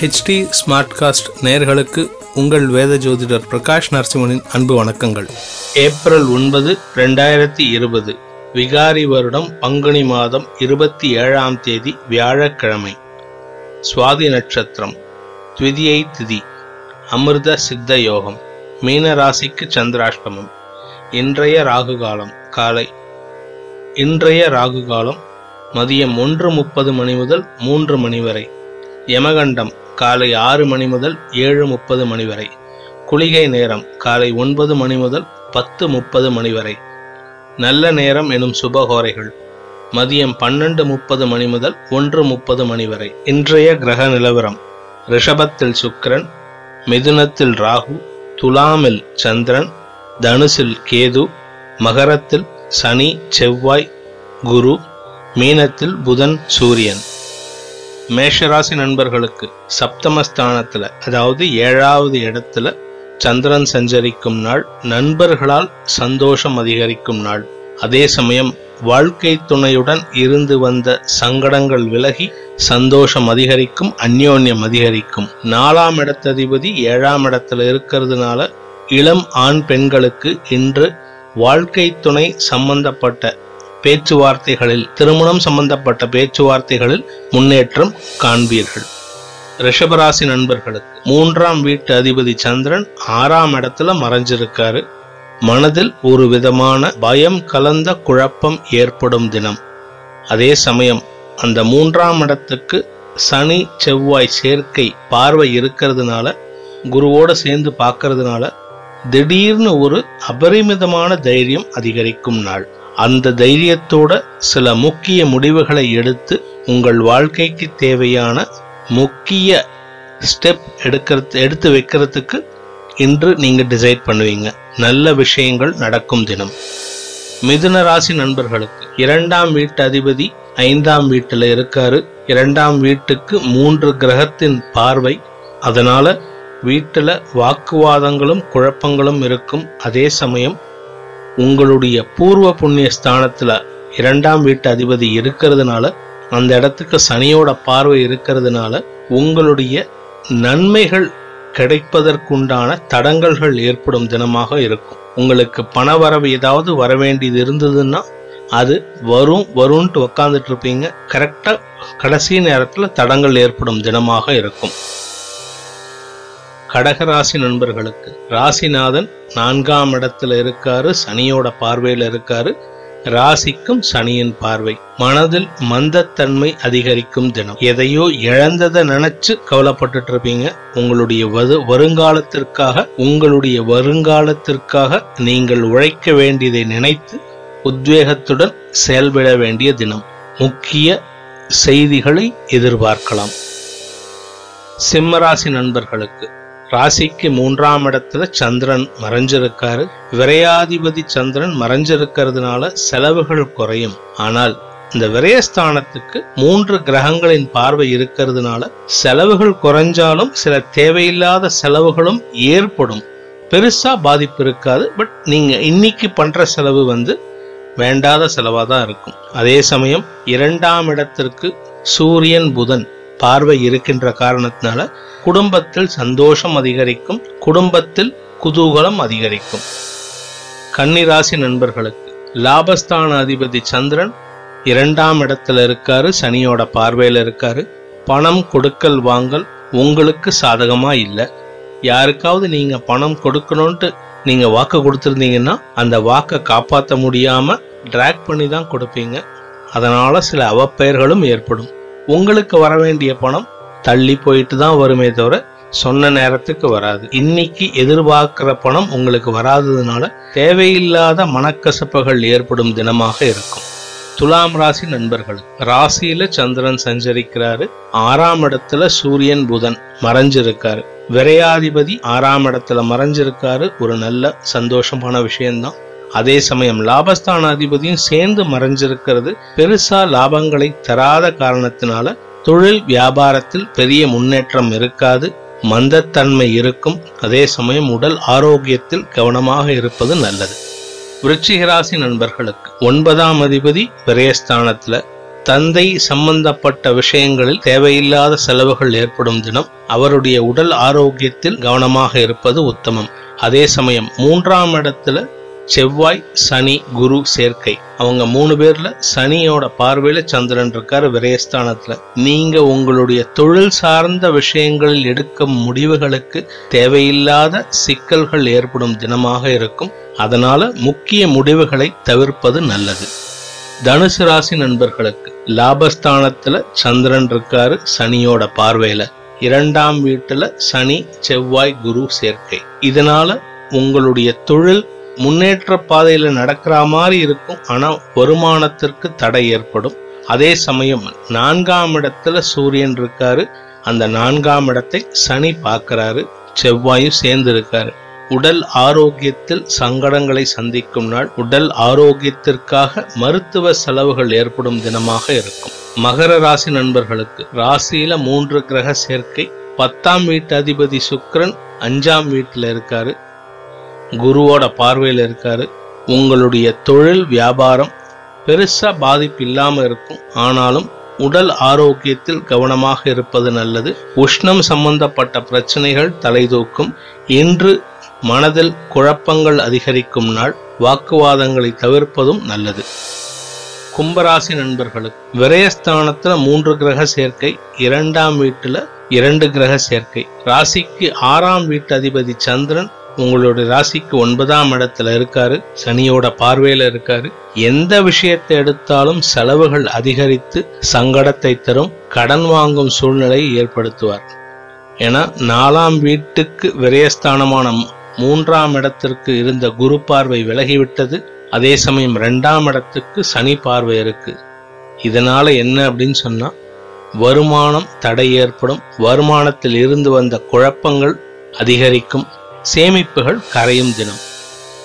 HD smart cost நேர்களுக்கு உங்கள் வேத ஜோதிடர் பிரகாஷ் நரசிம்மனின் அன்பு வணக்கங்கள். ஏப்ரல் ஒன்பது ரெண்டாயிரத்தி இருபது. விகாரி வருடம் பங்குனி மாதம் இருபத்தி ஏழாம் தேதி வியாழக்கிழமை. சுவாதி நட்சத்திரம் த்விதியை திதி அமிர்த சித்த யோகம் மீன ராசிக்கு சந்திராஷ்டமம். இன்றைய ராகு காலம் காலை. இன்றைய ராகு காலம் மதியம் ஒன்று முப்பது மணி முதல் மூன்று மணி வரை. யமகண்டம் காலை ஆறு மணி முதல் ஏழு முப்பது மணி வரை. குளிகை நேரம் காலை ஒன்பது மணி முதல் பத்து முப்பது மணி வரை. நல்ல நேரம் எனும் சுபகோரைகள். மதியம் பன்னெண்டு முப்பது மணி முதல் ஒன்று முப்பது மணி வரை. இன்றைய கிரக நிலவரம். ரிஷபத்தில் சுக்கிரன் மிதுனத்தில் ராகு துலாமில் சந்திரன் தனுசில் கேது மகரத்தில் சனி செவ்வாய் குரு மீனத்தில் புதன் சூரியன். மேஷராசி நண்பர்களுக்கு சப்தமஸ்தானத்துல அதாவது ஏழாவது இடத்துல சந்திரன் சஞ்சரிக்கும் நாள் நண்பர்களால் சந்தோஷம் அதிகரிக்கும் நாள். அதே சமயம் வாழ்க்கை துணையுடன் இருந்து வந்த சங்கடங்கள் விலகி சந்தோஷம் அதிகரிக்கும் அந்யோன்யம் அதிகரிக்கும். நாலாம் இடத்ததிபதி ஏழாம் இடத்துல இருக்கிறதுனால இளம் ஆண் பெண்களுக்கு இன்று வாழ்க்கை துணை சம்பந்தப்பட்ட பேச்சுவார்த்தைகளில் திருமணம் சம்பந்தப்பட்ட பேச்சுவார்த்தைகளில் முன்னேற்றம் காண்பீர்கள். ரிஷபராசி நண்பர்களுக்கு மூன்றாம் வீட்டு அதிபதி சந்திரன் ஆறாம் இடத்துல மறைஞ்சிருக்காரு. மனதில் ஒரு விதமான பயம் கலந்த குழப்பம் ஏற்படும் தினம். அதே சமயம் அந்த மூன்றாம் இடத்துக்கு சனி செவ்வாய் சேர்க்கை பார்வை இருக்கிறதுனால குருவோட சேர்ந்து பார்க்கறதுனால திடீர்னு ஒரு அபரிமிதமான தைரியம் அதிகரிக்கும் நாள். அந்த தைரியத்தோட சில முக்கிய முடிவுகளை எடுத்து உங்கள் வாழ்க்கைக்கு தேவையான முக்கிய ஸ்டெப் எடுக்கிறது எடுத்து வைக்கிறதுக்கு இன்று நீங்கள் டிசைட் பண்ணுவீங்க. நல்ல விஷயங்கள் நடக்கும் தினம். மிதுன ராசி நண்பர்களுக்கு இரண்டாம் வீட்டு அதிபதி ஐந்தாம் வீட்டில் இருக்காரு. இரண்டாம் வீட்டுக்கு மூன்று கிரகத்தின் பார்வை. அதனால வீட்டில் வாக்குவாதங்களும் குழப்பங்களும் இருக்கும். அதே சமயம் உங்களுடைய பூர்வ புண்ணிய ஸ்தானத்தில் இரண்டாம் வீட்டு அதிபதி இருக்கிறதுனால அந்த இடத்துக்கு சனியோட பார்வை இருக்கிறதுனால உங்களுடைய நன்மைகள் கிடைப்பதற்குண்டான தடங்கல்கள் ஏற்படும் தினமாக இருக்கும். உங்களுக்கு பண வரவு ஏதாவது வர வேண்டியது இருந்ததுன்னா அது வரும் வரும்ன்ட்டு உக்காந்துட்டு இருப்பீங்க. கரெக்டாக கடைசி நேரத்தில் தடங்கள் ஏற்படும் தினமாக இருக்கும். கடகராசி நண்பர்களுக்கு ராசிநாதன் நான்காம் இடத்துல இருக்காரு சனியோட பார்வையில இருக்காரு. ராசிக்கும் சனியின் பார்வை மனதில் மந்தத்தன்மை அதிகரிக்கும் தினம். எதையோ இழந்ததை நினைச்சு கவலைப்பட்டுட்டு இருப்பீங்க உங்களுடைய வது வருங்காலத்திற்காக உங்களுடைய வருங்காலத்திற்காக நீங்கள் உழைக்க வேண்டியதை நினைத்து உத்வேகத்துடன் செயல்பட வேண்டிய தினம். முக்கிய செய்திகளை எதிர்பார்க்கலாம். சிம்மராசி நண்பர்களுக்கு ராசிக்கு மூன்றாம் இடத்துல சந்திரன் மறைஞ்சிருக்காரு. விரையாதிபதி சந்திரன் மறைஞ்சிருக்கிறதுனால செலவுகள் குறையும். ஆனால் இந்த விரயஸ்தானத்துக்கு மூன்று கிரகங்களின் பார்வை இருக்கிறதுனால செலவுகள் குறைஞ்சாலும் சில தேவையில்லாத செலவுகளும் ஏற்படும். பெருசா பாதிப்பு இருக்காது. பட் நீங்க இன்னைக்கு பண்ற செலவு வந்து வேண்டாத செலவா தான் இருக்கும். அதே சமயம் இரண்டாம் இடத்திற்கு சூரியன் புதன் பார்வை இருக்கின்ற காரணத்தினால குடும்பத்தில் சந்தோஷம் அதிகரிக்கும் குடும்பத்தில் குதூகலம் அதிகரிக்கும். கன்னிராசி நண்பர்களுக்கு லாபஸ்தான அதிபதி சந்திரன் இரண்டாம் இடத்துல இருக்காரு சனியோட பார்வையில் இருக்காரு. பணம் கொடுக்கல் வாங்கல் உங்களுக்கு சாதகமா இல்லை. யாருக்காவது நீங்க பணம் கொடுக்கணும்ட்டு நீங்க வாக்கு கொடுத்துருந்தீங்கன்னா அந்த வாக்கை காப்பாற்ற முடியாம டிராக் பண்ணி தான் கொடுப்பீங்க. அதனால சில அவப்பெயர்களும் ஏற்படும். உங்களுக்கு வர வேண்டிய பணம் தள்ளி போயிட்டு தான் வருமே தவிர சொன்ன நேரத்துக்கு வராது. இன்னைக்கு எதிர்பார்க்கிற பணம் உங்களுக்கு வராததுனால தேவையில்லாத மனக்கசப்புகள் ஏற்படும் தினமாக இருக்கும். துலாம் ராசி நண்பர்கள் ராசியில சந்திரன் சஞ்சரிக்கிறாரு. ஆறாம் இடத்துல சூரியன் புதன் மறைஞ்சிருக்காரு. விரையாதிபதி ஆறாம் இடத்துல மறைஞ்சிருக்காரு. ஒரு நல்ல சந்தோஷமான விஷயம்தான். அதே சமயம் லாபஸ்தான அதிபதியும் சேர்ந்து மறைஞ்சிருக்கிறது. பெருசா லாபங்களை தராத காரணத்தினால தொழில் வியாபாரத்தில் பெரிய முன்னேற்றம் இருக்காது. மந்தத்தன்மை இருக்கும். அதே சமயம் உடல் ஆரோக்கியத்தில் கவனமாக இருப்பது நல்லது. விருச்சிகராசி நண்பர்களுக்கு ஒன்பதாம் அதிபதி விரயஸ்தானத்துல தந்தை சம்பந்தப்பட்ட விஷயங்களில் தேவையில்லாத செலவுகள் ஏற்படும் தினம் அவருடைய உடல் ஆரோக்கியத்தில் கவனமாக இருப்பது உத்தமம். அதே சமயம் மூன்றாம் இடத்துல செவ்வாய் சனி குரு சேர்க்கை. அவங்க மூணு பேர்ல சனியோட பார்வையில சந்திரன் இருக்காரு விரயஸ்தானத்துல. நீங்க உங்களுடைய தொழில் சார்ந்த விஷயங்களில் எடுக்கும் முடிவுகளுக்கு தேவையில்லாத சிக்கல்கள் ஏற்படும் தினமாக இருக்கும். அதனால முக்கிய முடிவுகளை தவிர்ப்பது நல்லது. தனுசு ராசி நண்பர்களுக்கு லாபஸ்தானத்துல சந்திரன் இருக்காரு சனியோட பார்வையில. இரண்டாம் வீட்டுல சனி செவ்வாய் குரு சேர்க்கை. இதனால உங்களுடைய தொழில் முன்னேற்ற பாதையில் நடக்கிற மாதிரி இருக்கும். ஆனால் வருமானத்திற்கு தடை ஏற்படும். அதே சமயம் நான்காம் இடத்துல சூரியன் இருக்காரு. அந்த நான்காம் இடத்தை சனி பார்க்கறாரு. செவ்வாயும் சேர்ந்து இருக்காரு உடல் ஆரோக்கியத்தில் சங்கடங்களை சந்திக்கும் நாள். உடல் ஆரோக்கியத்திற்காக மருத்துவ செலவுகள் ஏற்படும் தினமாக இருக்கும். மகர ராசி நண்பர்களுக்கு ராசியில மூன்று கிரக சேர்க்கை. பத்தாம் வீட்டு அதிபதி சுக்கிரன் அஞ்சாம் வீட்டில் இருக்காரு. குருவோட பார்வையில் இருக்காரு. உங்களுடைய தொழில் வியாபாரம் பெருசாக பாதிப்பு இல்லாமல் இருக்கும். ஆனாலும் உடல் ஆரோக்கியத்தில் கவனமாக இருப்பது நல்லது. உஷ்ணம் சம்பந்தப்பட்ட பிரச்சனைகள் தலைதூக்கும். இன்று மனதில் குழப்பங்கள் அதிகரிக்கும் நாள். வாக்குவாதங்களை தவிர்ப்பதும் நல்லது. கும்பராசி நண்பர்களுக்கு விரயஸ்தானத்துல மூன்று கிரக சேர்க்கை இரண்டாம் வீட்டுல இரண்டு கிரக சேர்க்கை. ராசிக்கு ஆறாம் வீட்டு அதிபதி சந்திரன் உங்களுடைய ராசிக்கு ஒன்பதாம் இடத்துல இருக்காரு சனியோட பார்வையில இருக்காரு. எந்த விஷயத்தை எடுத்தாலும் செலவுகள் அதிகரித்து சங்கடத்தை தரும் கடன் வாங்கும் சூழ்நிலையை ஏற்படுத்துவார். ஏன்னா நாலாம் வீட்டுக்கு விரயஸ்தானமான மூன்றாம் இடத்திற்கு இருந்த குரு பார்வை விலகிவிட்டது. அதே சமயம் ரெண்டாம் இடத்துக்கு சனி பார்வை இருக்கு. இதனால என்ன அப்படின்னு சொன்னா வருமானம் தடை ஏற்படும். வருமானத்தில் இருந்து வந்த குழப்பங்கள் அதிகரிக்கும். சேமிப்புகள் கரையும் தினம்.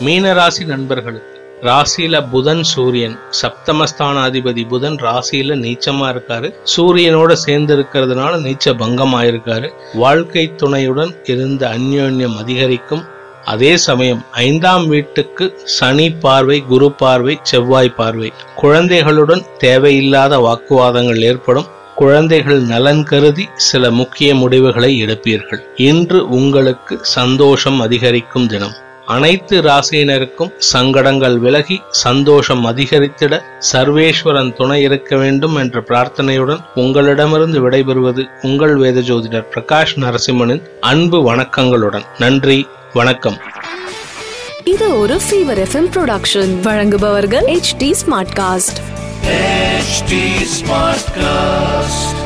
மீனராசி நண்பர்களுக்கு ராசியில புதன் சூரியன். சப்தமஸ்தான அதிபதி புதன் ராசியில நீச்சமா இருக்காரு. சூரியனோட சேர்ந்து இருக்கிறதுனால நீச்ச பங்கம் ஆயிருக்காரு வாழ்க்கை துணையுடன் இருந்த அந்யோன்யம் அதிகரிக்கும். அதே சமயம் ஐந்தாம் வீட்டுக்கு சனி பார்வை குரு பார்வை செவ்வாய் பார்வை. குழந்தைகளுடன் தேவையில்லாத வாக்குவாதங்கள் ஏற்படும். குழந்தைகள் நலன் கருதி சில முக்கிய முடிவுகளை எடுப்பீர்கள். இன்று உங்களுக்கு சந்தோஷம் அதிகரிக்கும் தினம். அனைத்து ராசியினருக்கும் சங்கடங்கள் விலகி சந்தோஷம் அதிகரித்திட சர்வேஸ்வரன் துணை இருக்க வேண்டும் என்ற பிரார்த்தனையுடன் உங்களிடமிருந்து விடைபெறுவது உங்கள் வேத ஜோதிடர் பிரகாஷ் நரசிம்மனின் அன்பு வணக்கங்களுடன். நன்றி வணக்கம். இது ஒரு ஃபீவர் எஃப்எம் ப்ரொடக்ஷன் வழங்குபவர்கள் H T smart cast HT smart cast.